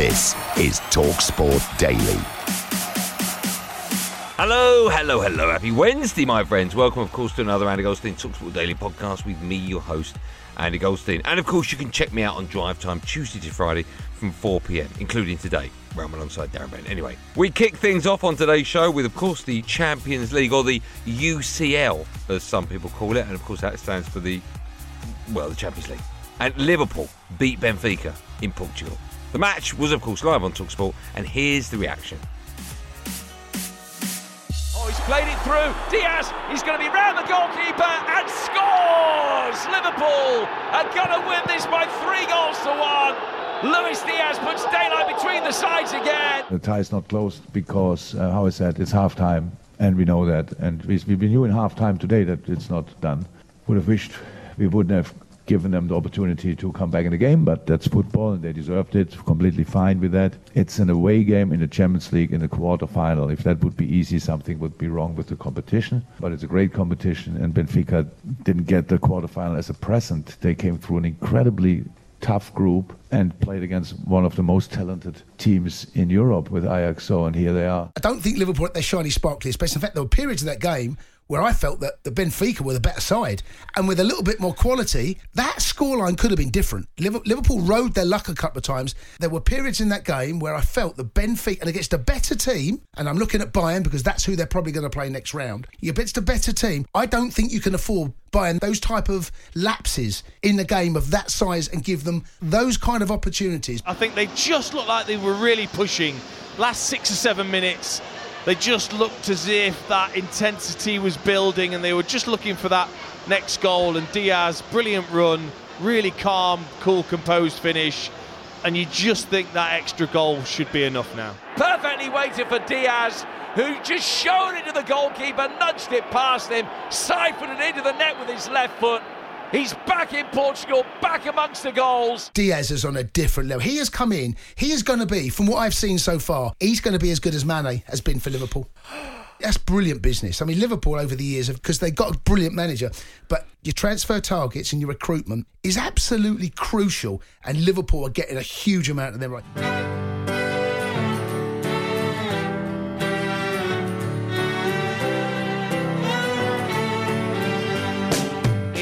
This is TalkSport Daily. Hello, hello, hello. Happy Wednesday, my friends. Welcome, of course, to another Andy Goldstein Talksport Daily podcast with me, your host, Andy Goldstein. And, of course, you can check me out on Drive Time Tuesday to Friday from 4 p.m., including today, where I'm alongside Darren Bent. Anyway, we kick things off on today's show with, of course, the Champions League, or the UCL, as some people call it. And, of course, that stands for the, well, the Champions League. And Liverpool beat Benfica in Portugal. The match was, of course, live on Talksport, and here's the reaction. Oh, he's played it through. Diaz, he's going to be round the goalkeeper and scores! Liverpool are going to win this by three goals to one. Luis Diaz puts daylight between the sides again. The tie is not closed because, uh, how is that? It's half time, and we know that. And we, we knew in half time today that it's not done. Would have wished we wouldn't have given them the opportunity to come back in the game, but that's football and they deserved it. Completely fine with that. It's an away game in the Champions League in the quarterfinal. If that would be easy, something would be wrong with the competition. But it's a great competition, and Benfica didn't get the quarterfinal as a present. They came through an incredibly tough group and played against one of the most talented teams in Europe with Ajax. So, and here they are. I don't think Liverpool at their shiny sparkly best. In fact, there were periods of that game where I felt that the Benfica were the better side. And with a little bit more quality, that scoreline could have been different. Liverpool rode their luck a couple of times. There were periods in that game where I felt the Benfica, and against a better team, and I'm looking at Bayern because that's who they're probably going to play next round. Against a better team, I don't think you can afford Bayern those type of lapses in the game of that size and give them those kind of opportunities. I think they just looked like they were really pushing. Last six or seven minutes, they just looked as if that intensity was building and they were just looking for that next goal. And Diaz, brilliant run, really calm, cool, composed finish. And you just think that extra goal should be enough now. Perfectly waited for Diaz, who just showed it to the goalkeeper, nudged it past him, siphoned it into the net with his left foot. He's back in Portugal, back amongst the goals. Diaz is on a different level. He has come in. He is going to be, from what I've seen so far, he's going to be as good as Mane has been for Liverpool. That's brilliant business. I mean, Liverpool over the years, because they've got a brilliant manager, but your transfer targets and your recruitment is absolutely crucial, and Liverpool are getting a huge amount of them right.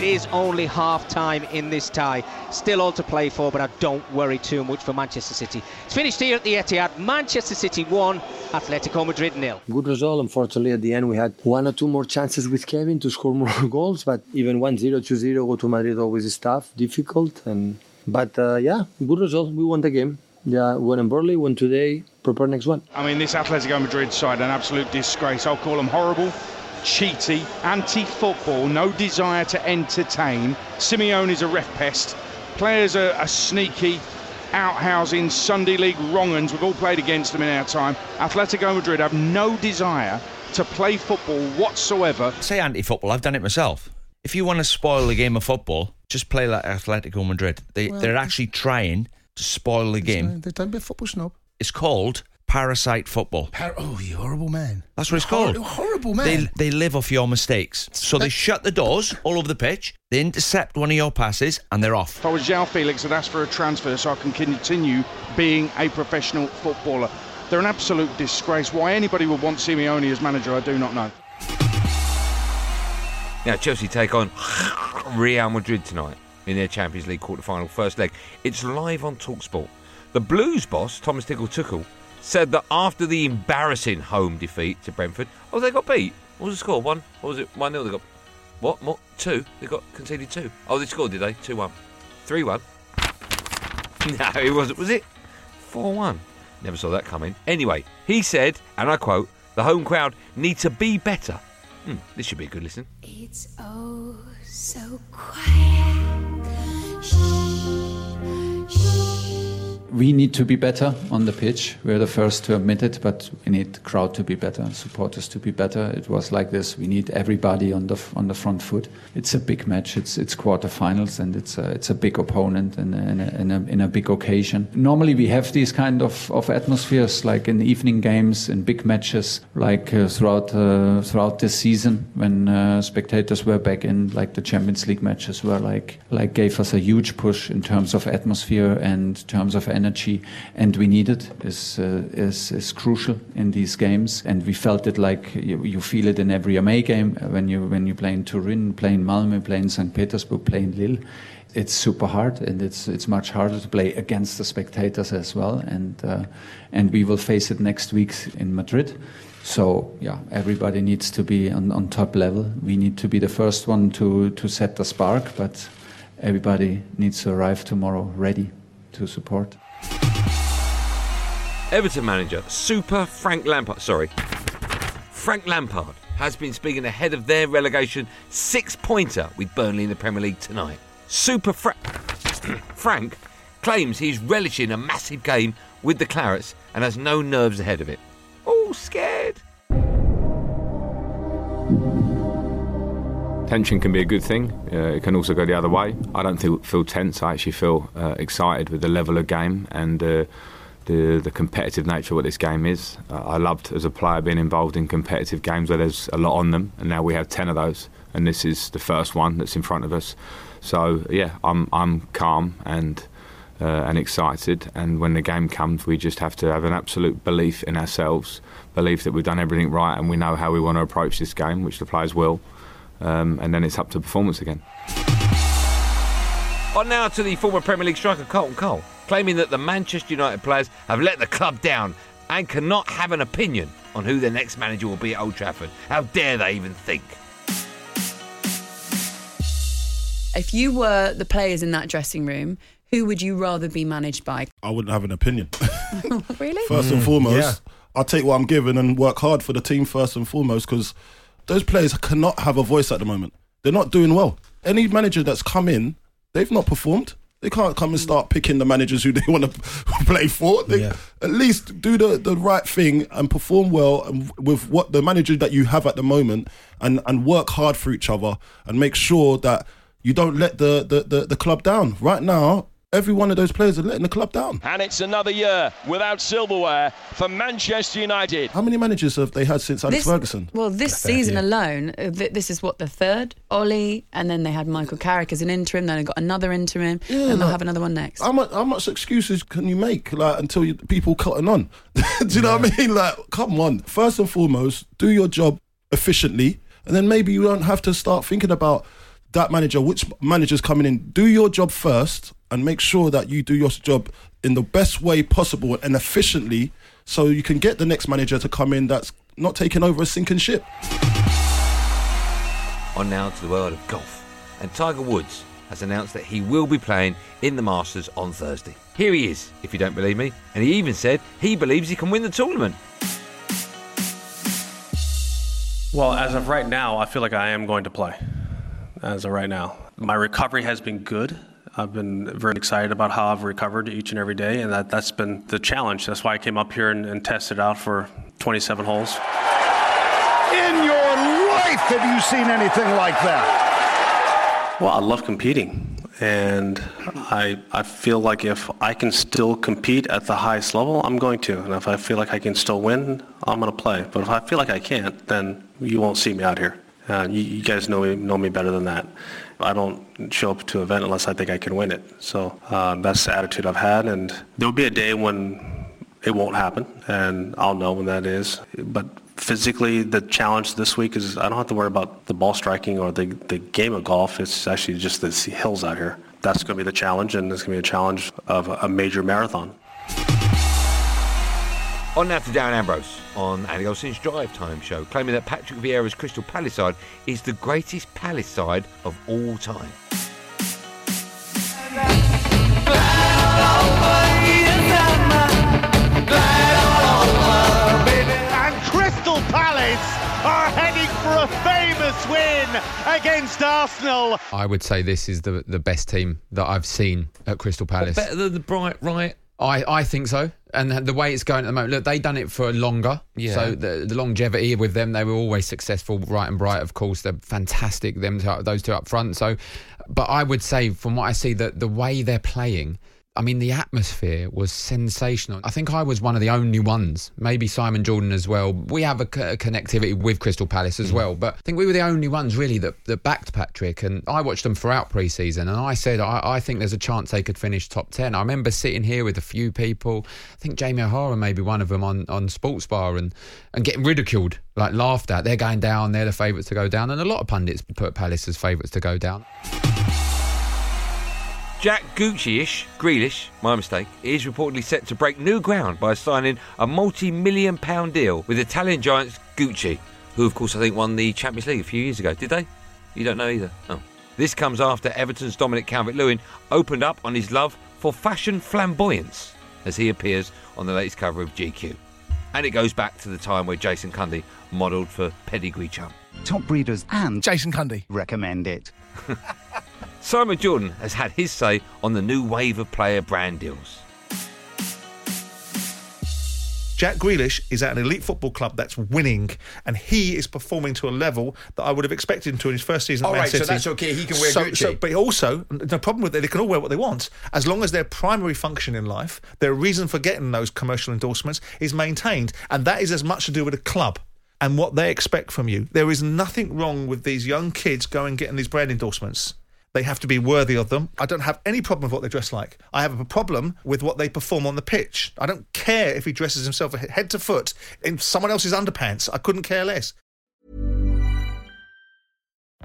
Is only half time in this tie. Still all to play for, but I don't worry too much for Manchester City. It's finished here at the Etihad. Manchester City 1, Atletico Madrid nil. Good result. Unfortunately, at the end, we had one or two more chances with Kevin to score more goals, but even 1 0, 2 0, go to Madrid always is tough, difficult. and But uh, yeah, good result. We won the game. Yeah, won in Burnley, won today, prepare next one. I mean, this Atletico Madrid side, an absolute disgrace. I'll call them horrible cheaty, anti-football, no desire to entertain. Simeone is a ref pest. Players are, are sneaky, outhousing, Sunday League wrong-uns. We've all played against them in our time. Atletico Madrid have no desire to play football whatsoever. Say anti-football, I've done it myself. If you want to spoil the game of football, just play like Atletico Madrid. They, Well, they're actually trying to spoil the game. They don't be a football snob. It's called parasite football. Par- oh, you horrible man. That's what it's Hor- called. horrible man. They, they live off your mistakes. So they shut the doors all over the pitch, they intercept one of your passes, and they're off. If I was João Felix, I'd ask for a transfer so I can continue being a professional footballer. They're an absolute disgrace. Why anybody would want Simeone as manager, I do not know. Now, Chelsea take on Real Madrid tonight in their Champions League quarter-final first leg. It's live on Talksport. The Blues boss, Thomas Tuchel, said that after the embarrassing home defeat to Brentford, oh, they got beat. What was the score? One? What was it? 1 0. They got. What? More? Two? They got conceded two. Oh, they scored, did they? 2 1. 3 1. No, it wasn't. Was it? 4 1. Never saw that coming. Anyway, he said, and I quote, the home crowd need to be better. Hmm, this should be a good listen. It's oh so quiet. We need to be better on the pitch. We're the first to admit it, but we need the crowd to be better, supporters to be better. It was like this. We need everybody on the on the front foot. It's a big match. It's it's quarterfinals, and it's a, it's a big opponent in a, in, a, in, a, in a big occasion. Normally, we have these kind of, of atmospheres, like in evening games, in big matches, like uh, throughout uh, throughout this season when uh, spectators were back in, like the Champions League matches were like like gave us a huge push in terms of atmosphere and terms of energy, and we need it is uh, is is crucial in these games, and we felt it like you, you feel it in every MA game when you when you play in Turin, play in Malmö, play in St. Petersburg, play in Lille. It's super hard, and it's it's much harder to play against the spectators as well, and uh, and we will face it next week in Madrid. So yeah, everybody needs to be on, on top level. We need to be the first one to to set the spark, but everybody needs to arrive tomorrow ready to support. Everton manager Super Frank Lampard, sorry, Frank Lampard has been speaking ahead of their relegation six-pointer with Burnley in the Premier League tonight. Super Fra- Frank claims he's relishing a massive game with the Clarets and has no nerves ahead of it. Oh, scared. Tension can be a good thing. Uh, it can also go the other way. I don't feel, feel tense. I actually feel uh, excited with the level of game and uh, the the competitive nature of what this game is. Uh, I loved as a player being involved in competitive games where there's a lot on them, and now we have ten of those, and this is the first one that's in front of us. So yeah, I'm I'm calm and. Uh, and excited, and when the game comes, we just have to have an absolute belief in ourselves, belief that we've done everything right, and we know how we want to approach this game, which the players will um, and then it's up to performance again. On now to the former Premier League striker Carlton Cole, claiming that the Manchester United players have let the club down and cannot have an opinion on who their next manager will be at Old Trafford. How dare they even think? If you were the players in that dressing room, who would you rather be managed by? I wouldn't have an opinion. really? First and foremost, I'll take what I'm given and work hard for the team first and foremost because those players cannot have a voice at the moment. They're not doing well. Any manager that's come in, they've not performed. They can't come and start picking the managers who they want to play for. They Yeah. at least do the, the right thing and perform well and with what the manager that you have at the moment and, and work hard for each other and make sure that you don't let the, the, the, the club down. Right now, every one of those players are letting the club down. And it's another year without silverware for Manchester United. How many managers have they had since Alex This- Ferguson? Well, this season alone, uh, th- this is what the third Ollie, and then they had Michael Carrick as an interim. Then they got another interim, and they'll like- have another one next. How much, how much excuses can you make like until you, people cotton on? do you know what I mean? Like, come on. First and foremost, do your job efficiently, and then maybe you don't have to start thinking about that manager, which manager's coming in. Do your job first, and make sure that you do your job in the best way possible and efficiently, so you can get the next manager to come in that's not taking over a sinking ship. On now to the world of golf. And Tiger Woods has announced that he will be playing in the Masters on Thursday. Here he is, if you don't believe me. And he even said he believes he can win the tournament. Well, as of right now, I feel like I am going to play. As of right now, my recovery has been good. I've been very excited about how I've recovered each and every day, and that, that's been the challenge. That's why I came up here and, and tested out for 27 holes. In your life, have you seen anything like that? Well, I love competing, and I I feel like if I can still compete at the highest level, I'm going to. And if I feel like I can still win, I'm going to play. But if I feel like I can't, then you won't see me out here. Uh, you, you guys know me know me better than that. I don't show up to an event unless I think I can win it. So uh, that's the attitude I've had, and there will be a day when it won't happen, and I'll know when that is. But physically, the challenge this week is I don't have to worry about the ball striking or the, the game of golf. It's actually just the hills out here. that's going to be the challenge, and it's going to be a challenge of a major marathon. On now to Darren Ambrose on Andy Goldstein's Drive Time show, claiming that Patrick Vieira's Crystal Palace side is the greatest Palace side of all time. And Crystal Palace are heading for a famous win against Arsenal. I would say this is the the best team that I've seen at Crystal Palace. Better than the Bright Wright. I, I think so. And the way it's going at the moment, look, they've done it for longer. Yeah. So the, the longevity with them, they were always successful. Wright and Bright, of course, they're fantastic. Them two, those two up front. So, but I would say, from what I see, that the way they're playing, I mean, the atmosphere was sensational. I think I was one of the only ones, maybe Simon Jordan as well. We have a, co- a connectivity with Crystal Palace as mm. well, but I think we were the only ones really that, that backed Patrick. And I watched them throughout pre season, and I said, I, I think there's a chance they could finish top 10. I remember sitting here with a few people, I think Jamie O'Hara may be one of them on, on Sports Bar, and, and getting ridiculed, like laughed at. They're going down, they're the favourites to go down, and a lot of pundits put Palace as favourites to go down. Jack Gucci-ish, Grealish, my mistake, is reportedly set to break new ground by signing a multi-million pound deal with Italian giants Gucci, who of course I think won the Champions League a few years ago. Did they? You don't know either. Oh. This comes after Everton's Dominic Calvert-Lewin opened up on his love for fashion flamboyance as he appears on the latest cover of GQ. And it goes back to the time where Jason Cundy modelled for Pedigree Chum. Top breeders and Jason Cundy recommend it. Simon Jordan has had his say on the new wave of player brand deals. Jack Grealish is at an elite football club that's winning, and he is performing to a level that I would have expected him to in his first season. All at Man right, so that's okay, he can wear so, Gucci. So, but also, the problem with it, they can all wear what they want as long as their primary function in life, their reason for getting those commercial endorsements, is maintained, and that is as much to do with a club. And what they expect from you. There is nothing wrong with these young kids going and getting these brand endorsements. They have to be worthy of them. I don't have any problem with what they dress like. I have a problem with what they perform on the pitch. I don't care if he dresses himself head to foot in someone else's underpants. I couldn't care less.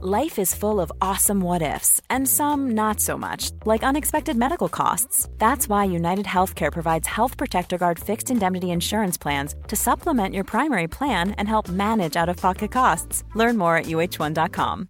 Life is full of awesome what ifs, and some not so much, like unexpected medical costs. That's why United Healthcare provides Health Protector Guard fixed indemnity insurance plans to supplement your primary plan and help manage out of pocket costs. Learn more at uh1.com.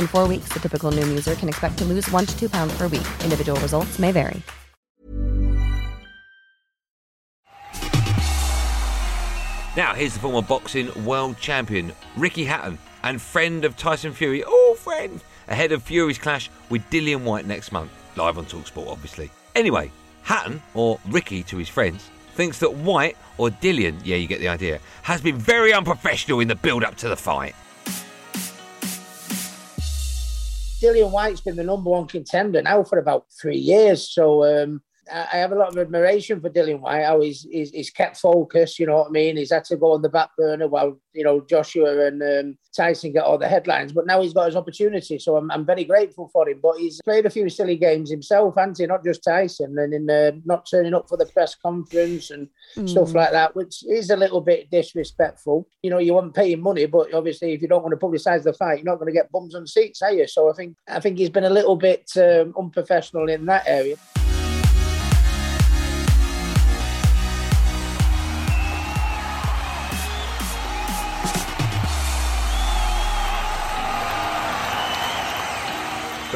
In four weeks, the typical Noom user can expect to lose one to two pounds per week. Individual results may vary. Now, here's the former boxing world champion, Ricky Hatton, and friend of Tyson Fury, oh, friend, ahead of Fury's clash with Dillian Whyte next month. Live on Talksport, obviously. Anyway, Hatton, or Ricky to his friends, thinks that Whyte, or Dillian, yeah, you get the idea, has been very unprofessional in the build up to the fight. Dillian Whyte's been the number one contender now for about three years. So um, I have a lot of admiration for Dillian Whyte. How he's, he's he's kept focused. You know what I mean? He's had to go on the back burner while you know Joshua and um, Tyson get all the headlines. But now he's got his opportunity. So I'm, I'm very grateful for him. But he's played a few silly games himself, hasn't he? Not just Tyson, and in uh, not turning up for the press conference and stuff Mm. like that, which is a little bit disrespectful. You know, you want paying money, but obviously, if you don't want to publicise the fight, you're not going to get bums on seats, are you? So I think I think he's been a little bit um, unprofessional in that area.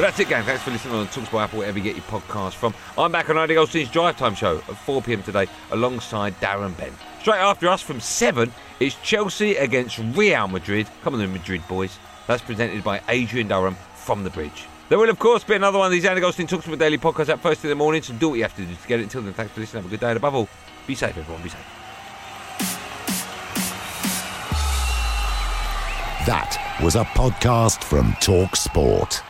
But that's it, gang. Thanks for listening on Talksport Apple, wherever you get your podcast from. I'm back on Andy Goldstein's Drive Time show at 4 pm today alongside Darren Bent. Straight after us from 7 is Chelsea against Real Madrid. Come on, the Madrid boys. That's presented by Adrian Durham from the bridge. There will, of course, be another one of these Andy Goldstein Talksport Daily podcasts at first in the morning, so do what you have to do to get it. Until then, thanks for listening. Have a good day, and above all, be safe, everyone. Be safe. That was a podcast from Talk Sport.